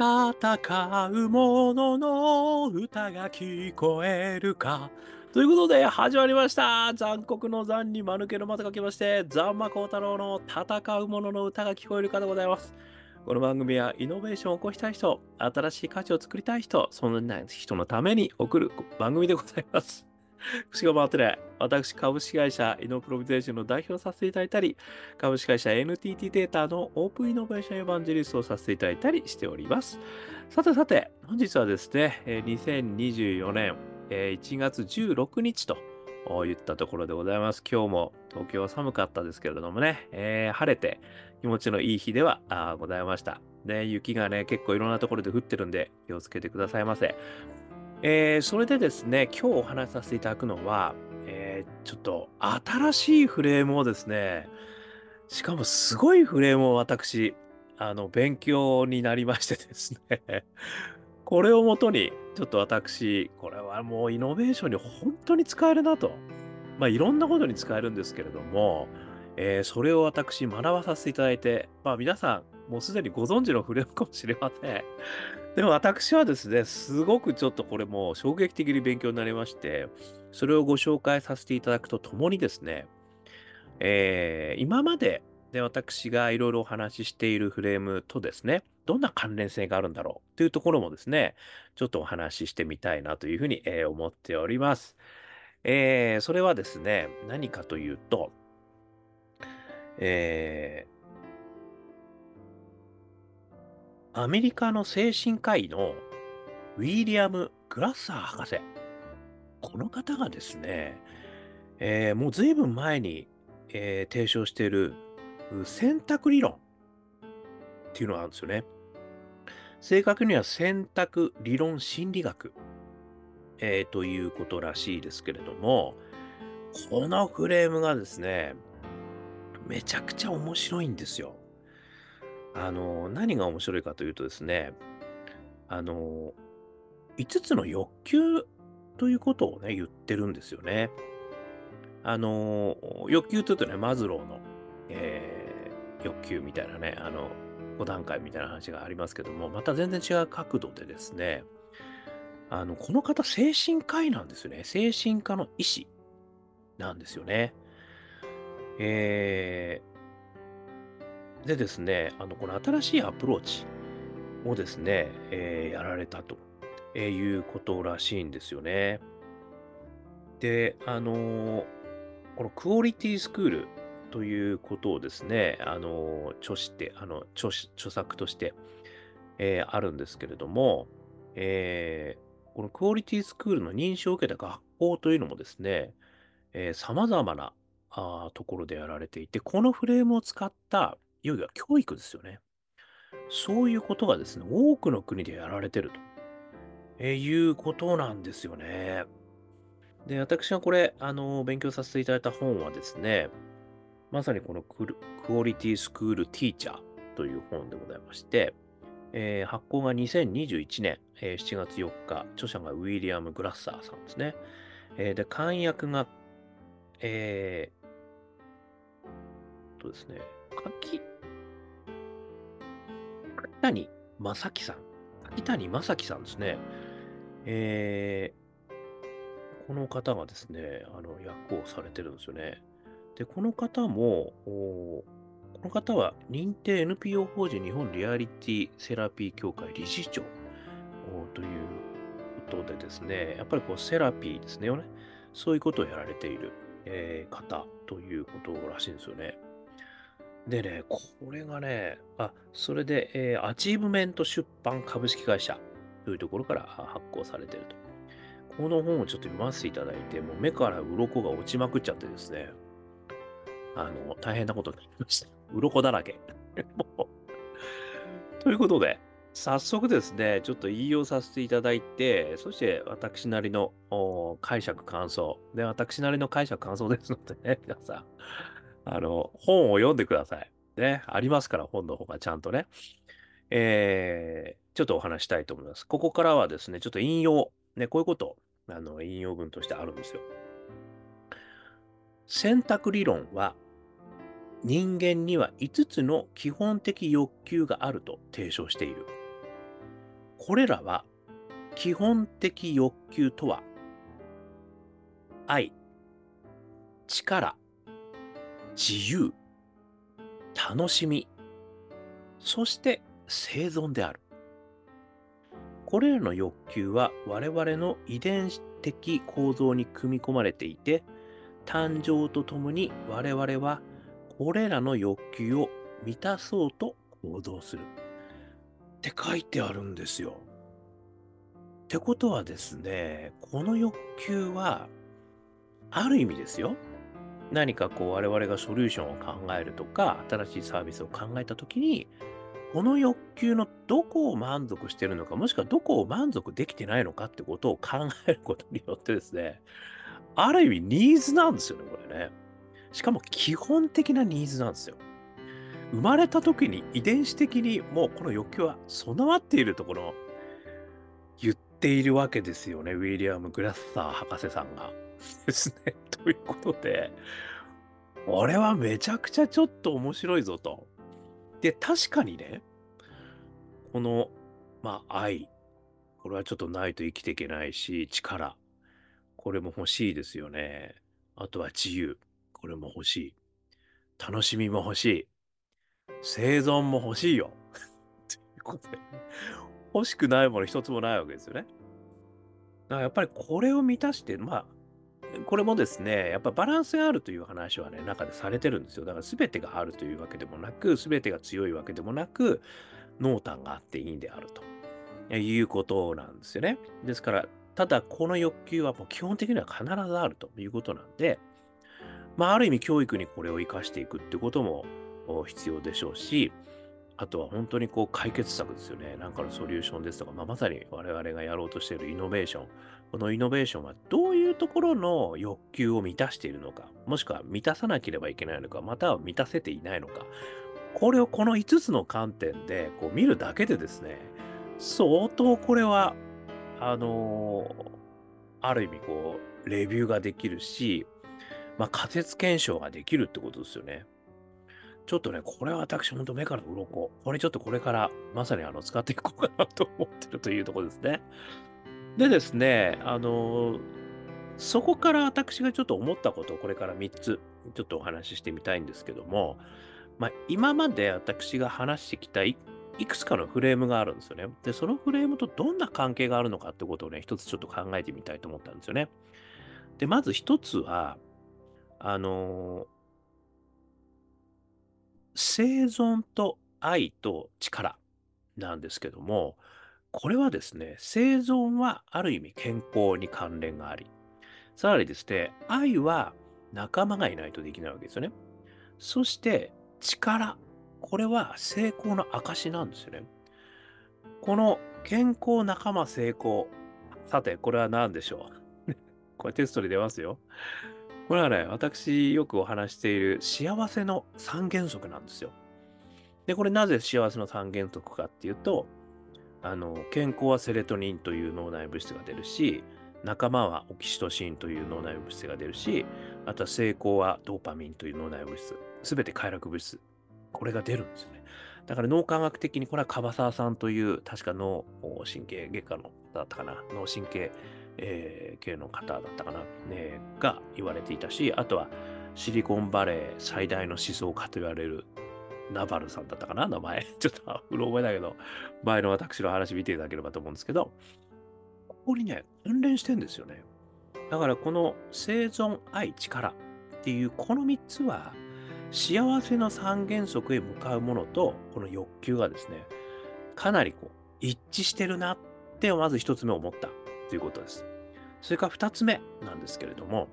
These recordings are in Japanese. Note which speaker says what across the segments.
Speaker 1: 戦う者の歌が聞こえるか。ということで、始まりました。残酷の残に間抜けのまと書きまして、ザンマコウタロウの戦う者の歌が聞こえるかでございます。この番組はイノベーションを起こしたい人、新しい価値を作りたい人、そんな人のために送る番組でございます。口が回ってない。私、株式会社イノプロビゼーションの代表させていただいたり、株式会社 NTT データのオープンイノベーションエヴァンジェリストをさせていただいたりしております。さてさて、本日はですね、2024年1月16日と言ったところでございます。今日も東京は寒かったですけれどもね、えー晴れて気持ちのいい日ではございました。ね、雪がね、結構いろんなところで降ってるんで気をつけてくださいませ。えーそれでですね、今日お話しさせていただくのは、えーちょっと新しいフレームをですね、しかもすごいフレームを私、あの、勉強になりましてですね、これをもとに、ちょっと私、これはもうイノベーションに本当に使えるなと。まあ、いろんなことに使えるんですけれども、えーそれを私、学ばさせていただいて、まあ、皆さん、もうすでにご存知のフレームかもしれません。でも私はですね、すごくちょっとこれも衝撃的に勉強になりまして、それをご紹介させていただくとともにですね、えー今までで私がいろいろお話ししているフレームとですね、どんな関連性があるんだろうというところもですね、ちょっとお話ししてみたいなというふうに、えー思っております。えーそれはですね、何かというと、えーアメリカの精神科医のウィリアム・グラッサー博士。この方がですね、えーもう随分前に、えー提唱している選択理論っていうのがあるんですよね。正確には選択理論心理学、えーということらしいですけれども、このフレームがですね、めちゃくちゃ面白いんですよ。あの、何が面白いかというとですね、あの、5つの欲求ということをね、言ってるんですよね。あの、欲求というとね、マズローの、えー欲求みたいなね、あの、5段階みたいな話がありますけども、また全然違う角度でですね、あの、この方、精神科医なんですよね。精神科の医師なんですよね。えーでですね、あの、この新しいアプローチをですね、えーやられたと、えーいうことらしいんですよね。で、あのーこのクオリティスクールということをですね、あのー著して、あの、著し著作として、えーあるんですけれども、えーこのクオリティスクールの認証を受けた学校というのもですね、えー、様々なあーところでやられていて、このフレームを使った、いよいよ教育ですよね。そういうことがですね、多くの国でやられてると、いうことなんですよね。で、私がこれ、あの、勉強させていただいた本はですね、まさにこのクオリティスクールティーチャーという本でございまして、えー発行が2021年、えー7月4日、著者がウィリアム・グラッサーさんですね。えーで、漢訳が、えー、とですね、柿、柿谷正樹さん。柿谷正樹さんですね。えーこの方がですね、あの、役をされてるんですよね。で、この方も、おこの方は認定 NPO 法人日本リアリティセラピー協会理事長ということでですね、やっぱりこうセラピーですね、そういうことをやられている、えー方ということらしいんですよね。でね、これがね、あ、それで、えーアチーブメント出版株式会社というところから発行されてると。この本をちょっと読ませていただいて、もう目から鱗が落ちまくっちゃってですね、あの、大変なことになりました。鱗だらけ。もうということで、早速ですね、ちょっと引用させていただいて、そして私なりの解釈感想。で、私なりの解釈感想ですのでね、皆さん、あの、本を読んでください。ね、ありますから、本の方がちゃんとね。えー、ちょっとお話したいと思います。ここからはですね、ちょっと引用、ね、こういうこと、あの、引用文としてあるんですよ。選択理論は、人間には5つの基本的欲求があると提唱している。これらは基本的欲求とは、愛、力、自由、楽しみ、そして生存である。これらの欲求は我々の遺伝子的構造に組み込まれていて、誕生とともに我々はこれらの欲求を満たそうと行動する。って書いてあるんですよ。ってことはですね、この欲求は、ある意味ですよ。何かこう我々がソリューションを考えるとか、新しいサービスを考えたときに、この欲求のどこを満足してるのか、もしくはどこを満足できてないのかってことを考えることによってですね、ある意味ニーズなんですよね、これね。しかも基本的なニーズなんですよ。生まれた時に遺伝子的にもうこの欲求は備わっているところ言っているわけですよね、ウィリアム・グラッサー博士さんが。ですね。ということで、俺はめちゃくちゃちょっと面白いぞと。で、確かにね、この、まあ、愛。これはちょっとないと生きていけないし、力。これも欲しいですよね。あとは自由。これも欲しい。楽しみも欲しい。生存も欲しいよ。ということで、欲しくないもの一つもないわけですよね。だからやっぱりこれを満たして、まあ、これもですね、やっぱバランスがあるという話はね、中でされてるんですよ。だから全てがあるというわけでもなく、全てが強いわけでもなく、濃淡があっていいんであるということなんですよね。ですから、ただこの欲求はもう基本的には必ずあるということなんで、まあ、ある意味教育にこれを活かしていくってことも必要でしょうし、あとは本当にこう解決策ですよね。なんかのソリューションですとか、まあ、まさに我々がやろうとしているイノベーション。このイノベーションはどういうところの欲求を満たしているのか、もしくは満たさなければいけないのか、または満たせていないのか。これをこの5つの観点でこう見るだけでですね、相当これは、あのー、ある意味こう、レビューができるし、まあ、仮説検証ができるってことですよね。ちょっとね、これは私、本当目から鱗。これちょっとこれからまさにあの使っていこうかなと思ってるというところですね。でですね、あのそこから私がちょっと思ったことをこれから3つちょっとお話ししてみたいんですけども、まあ、今まで私が話してきたいくつかのフレームがあるんですよね。で、そのフレームとどんな関係があるのかってことをね、一つちょっと考えてみたいと思ったんですよね。で、まず一つは、あのー生存と愛と力なんですけども、これはですね、生存はある意味健康に関連があり、さらにですね、愛は仲間がいないとできないわけですよね。そして力、これは成功の証なんですよね。この健康仲間成功。さて、これは何でしょう？これテストで出ますよ。これはね、私よくお話している幸せの三原則なんですよ。で、これなぜ幸せの三原則かっていうと、あの、健康はセレトニンという脳内物質が出るし、仲間はオキシトシンという脳内物質が出るし、あとは成功はドーパミンという脳内物質、すべて快楽物質、これが出るんですよね。だから脳科学的にこれは樺沢さんという確か脳神経外科のだったかな、脳神経えー、系の方だったかな、ね、が言われていたし、あとはシリコンバレー最大の思想家と言われるナバルさんだったかな、名前。ちょっとうろ覚えだけど、前の私の話見ていただければと思うんですけど、ここにね、関連してんですよね。だからこの生存、愛、力っていうこの3つは、幸せの三原則へ向かうものと、この欲求がですね、かなりこう一致してるなってまず一つ目思ったということです。それから2つ目なんですけれども、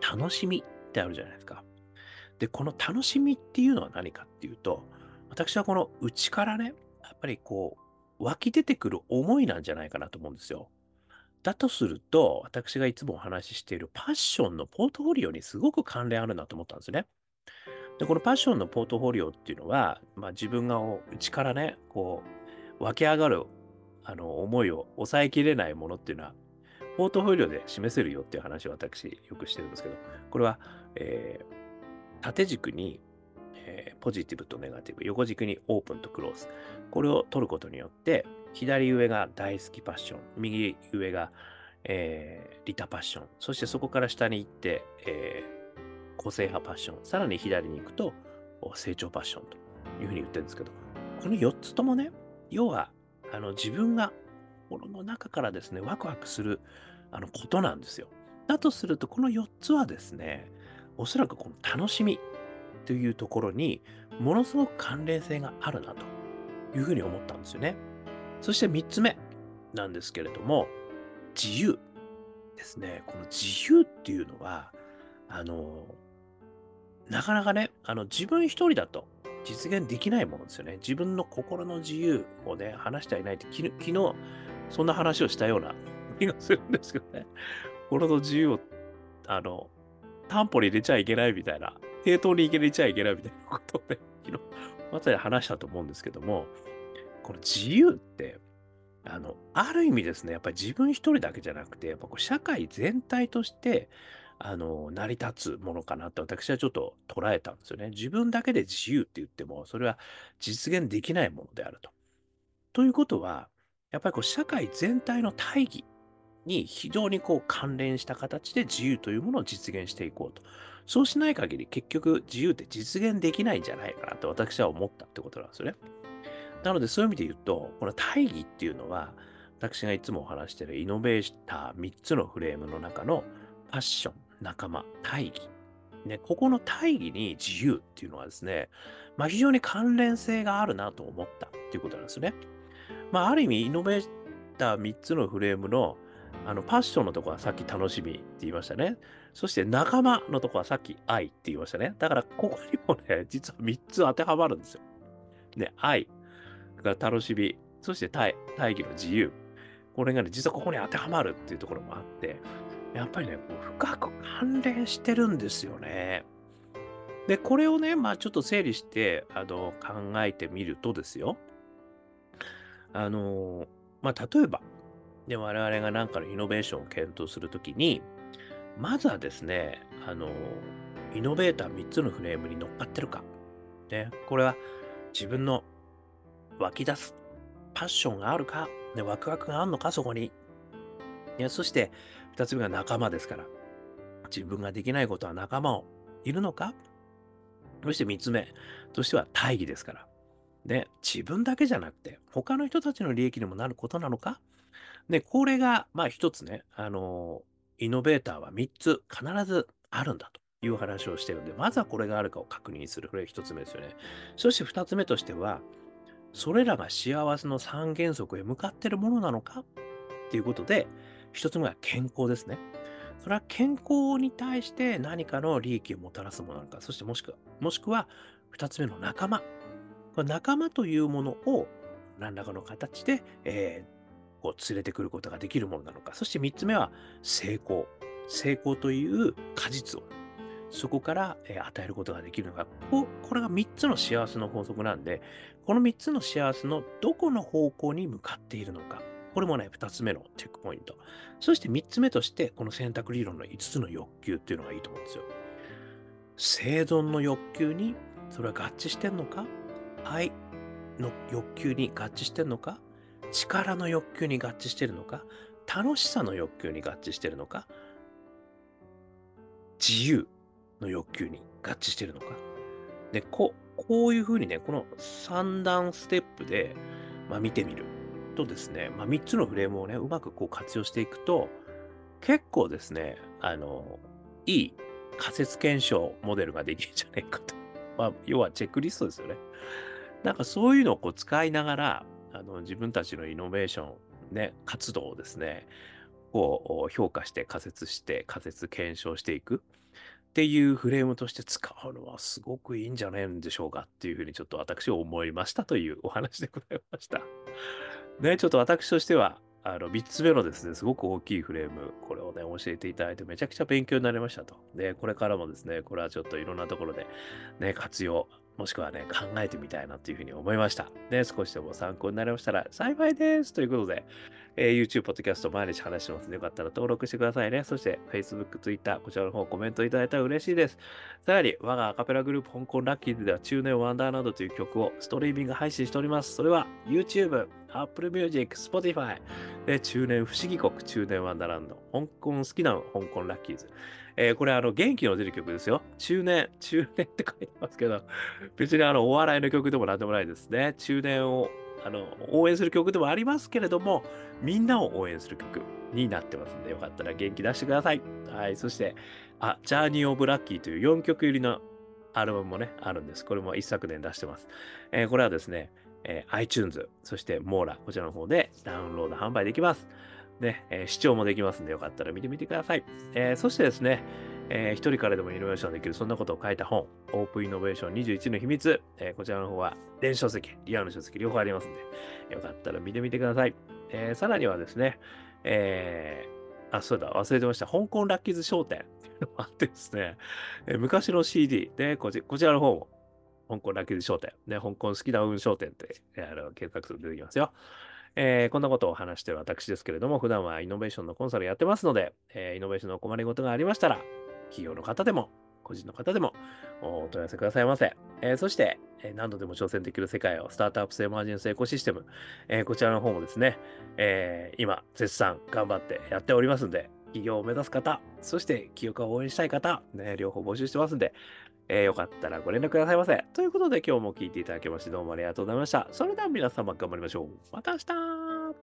Speaker 1: 楽しみってあるじゃないですか。で、この楽しみっていうのは何かっていうと、私はこの内からね、やっぱりこう、湧き出てくる思いなんじゃないかなと思うんですよ。だとすると、私がいつもお話ししているパッションのポートフォリオにすごく関連あるなと思ったんですね。で、このパッションのポートフォリオっていうのは、まあ、自分が内からね、こう、湧き上がるあの思いを抑えきれないものっていうのは、ポートフォリオで示せるよっていう話を私よくしてるんですけど、これは、えー、縦軸に、えー、ポジティブとネガティブ、横軸にオープンとクローズ。これを取ることによって、左上が大好きパッション、右上が、えー、リタパッション、そしてそこから下に行って、えー、個性派パッション、さらに左に行くと成長パッションというふうに言ってるんですけど、この4つともね、要はあの自分が心の中からですね、ワクワクするあのことなんですよ。だとすると、この4つはですね、おそらくこの楽しみというところにものすごく関連性があるなというふうに思ったんですよね。そして3つ目なんですけれども、自由ですね。この自由っていうのは、あの、なかなかね、あの自分一人だと実現できないものですよね。自分の心の自由をね、話してはいないって、昨日、そんな話をしたような気がするんですけどね。心の自由を、あの、担保に入れちゃいけないみたいな、抵当に入れちゃいけないみたいなことをね、昨日、まさに話したと思うんですけども、この自由って、あの、ある意味ですね、やっぱり自分一人だけじゃなくて、やっぱこう社会全体として、あの、成り立つものかなって私はちょっと捉えたんですよね。自分だけで自由って言っても、それは実現できないものであると。ということは、やっぱりこう社会全体の大義に非常にこう関連した形で自由というものを実現していこうと。そうしない限り結局自由って実現できないんじゃないかなと私は思ったってことなんですよね。なのでそういう意味で言うと、この大義っていうのは、私がいつもお話しているイノベーター3つのフレームの中のパッション、仲間、大義。ね、ここの大義に自由っていうのはですね、まあ、非常に関連性があるなと思ったっていうことなんですね。まあ、ある意味、イノベーター3つのフレームのあのパッションのとこはさっき楽しみって言いましたね。そして仲間のとこはさっき愛って言いましたね。だからここにもね、実は3つ当てはまるんですよ。ね、愛が楽しみ、そして大大義の自由。これがね、実はここに当てはまるっていうところもあって、やっぱりね、こう深く関連してるんですよね。で、これをね、まあちょっと整理して、あの、考えてみるとですよ。あの、まあ例えば、で、我々が何かのイノベーションを検討するときに、まずはですね、あの、イノベーター3つのフレームに乗っかってるか。ね、これは自分の湧き出すパッションがあるか、ね、ワクワクがあるのか、そこに。ね、そして、2つ目が仲間ですから。自分ができないことは仲間をいるのかそして3つ目としては大義ですから。で、自分だけじゃなくて、他の人たちの利益にもなることなのかで、これが、まあ一つね、あの、イノベーターは3つ必ずあるんだという話をしてるんで、まずはこれがあるかを確認する。これ1つ目ですよね。そして2つ目としては、それらが幸せの三原則へ向かっているものなのか？っていうことで、1つ目は健康ですね。それは健康に対して何かの利益をもたらすものなのか、そしてもしくは、もしくは2つ目の仲間。仲間というものを何らかの形で、えー、こう連れてくることができるものなのか。そして3つ目は成功。成功という果実をそこから、与えることができるのかこ。これが3つの幸せの法則なんで、この3つの幸せのどこの方向に向かっているのか。これもね、2つ目のチェックポイント。そして3つ目として、この選択理論の5つの欲求っていうのがいいと思うんですよ。生存の欲求にそれは合致してんのか？愛の欲求に合致してんのか？力の欲求に合致してるのか、楽しさの欲求に合致してるのか、自由の欲求に合致してるのか。で、ここういうふうにね、この3段ステップで、まあ、見てみるとですね、まあ、3つのフレームをね、うまくこう活用していくと、結構ですね、あの、いい仮説検証モデルができるんじゃないかと。まあ、要はチェックリストですよね。なんかそういうのをこう使いながら、あの自分たちのイノベーション、ね、活動をですね、こう評価して仮説して仮説検証していくっていうフレームとして使うのはすごくいいんじゃないんでしょうかっていうふうにちょっと私は思いましたというお話でございました。ね、ちょっと私としてはあの3つ目のですね、すごく大きいフレーム、これをね、教えていただいてめちゃくちゃ勉強になりましたと。で、これからもですね、これはちょっといろんなところでね、活用もしくはね、考えてみたいなというふうに思いました。ね、少しでも参考になりましたら幸いです。ということで、えー YouTube、Podcast 毎日話してますので、よかったら登録してくださいね。そして Facebook、Twitter、こちらの方コメントいただいたら嬉しいです。さらに、我がアカペラグループ香港ラッキーズでは中年ワンダーなどという曲をストリーミング配信しております。それは YouTube、Apple Music、Spotify、で中年不思議国、中年ワンダーランド、香港好きな香港ラッキーズ。えーこれあの元気の出る曲ですよ。中年、中年 って書いてますけど、別にあのお笑いの曲でもなんでもないですね。中年をあの応援する曲でもありますけれども、みんなを応援する曲になってますんで、よかったら元気出してください。はい、そして、あ、ジャーニー・オブ・ラッキーという4曲入りのアルバムもね、あるんです。これも一昨年出してます。えーこれはですね、えー iTunes、そしてモーラ、こちらの方でダウンロード販売できます。ね、えー視聴もできますんで、よかったら見てみてください。えーそしてですね、えー一人からでもイノベーションできる、そんなことを書いた本、オープンイノベーション21の秘密、えーこちらの方は電子書籍、リアルの書籍、両方ありますんで、よかったら見てみてください。えーさらにはですね、えーあ、そうだ、忘れてました。香港ラッキーズ商店っていうのもあってですね、えー昔の CD でこち、こちらの方も、香港ラッキーズ商店、ね、香港好きな運商店って、あの検索すると出てきますよ。えーこんなことを話してる私ですけれども、普段はイノベーションのコンサルやってますので、えーイノベーションのお困りごとがありましたら、企業の方でも、個人の方でもお問い合わせくださいませ。えーそして、えー何度でも挑戦できる世界をスタートアップスエマージェンスエコシステム、えーこちらの方もですね、えー今、絶賛頑張ってやっておりますんで、企業を目指す方、そして起業家を応援したい方、ね、両方募集してますんで、えーよかったらご連絡くださいませ。ということで今日も聴いていただきましてどうもありがとうございました。それでは皆様頑張りましょう。また明日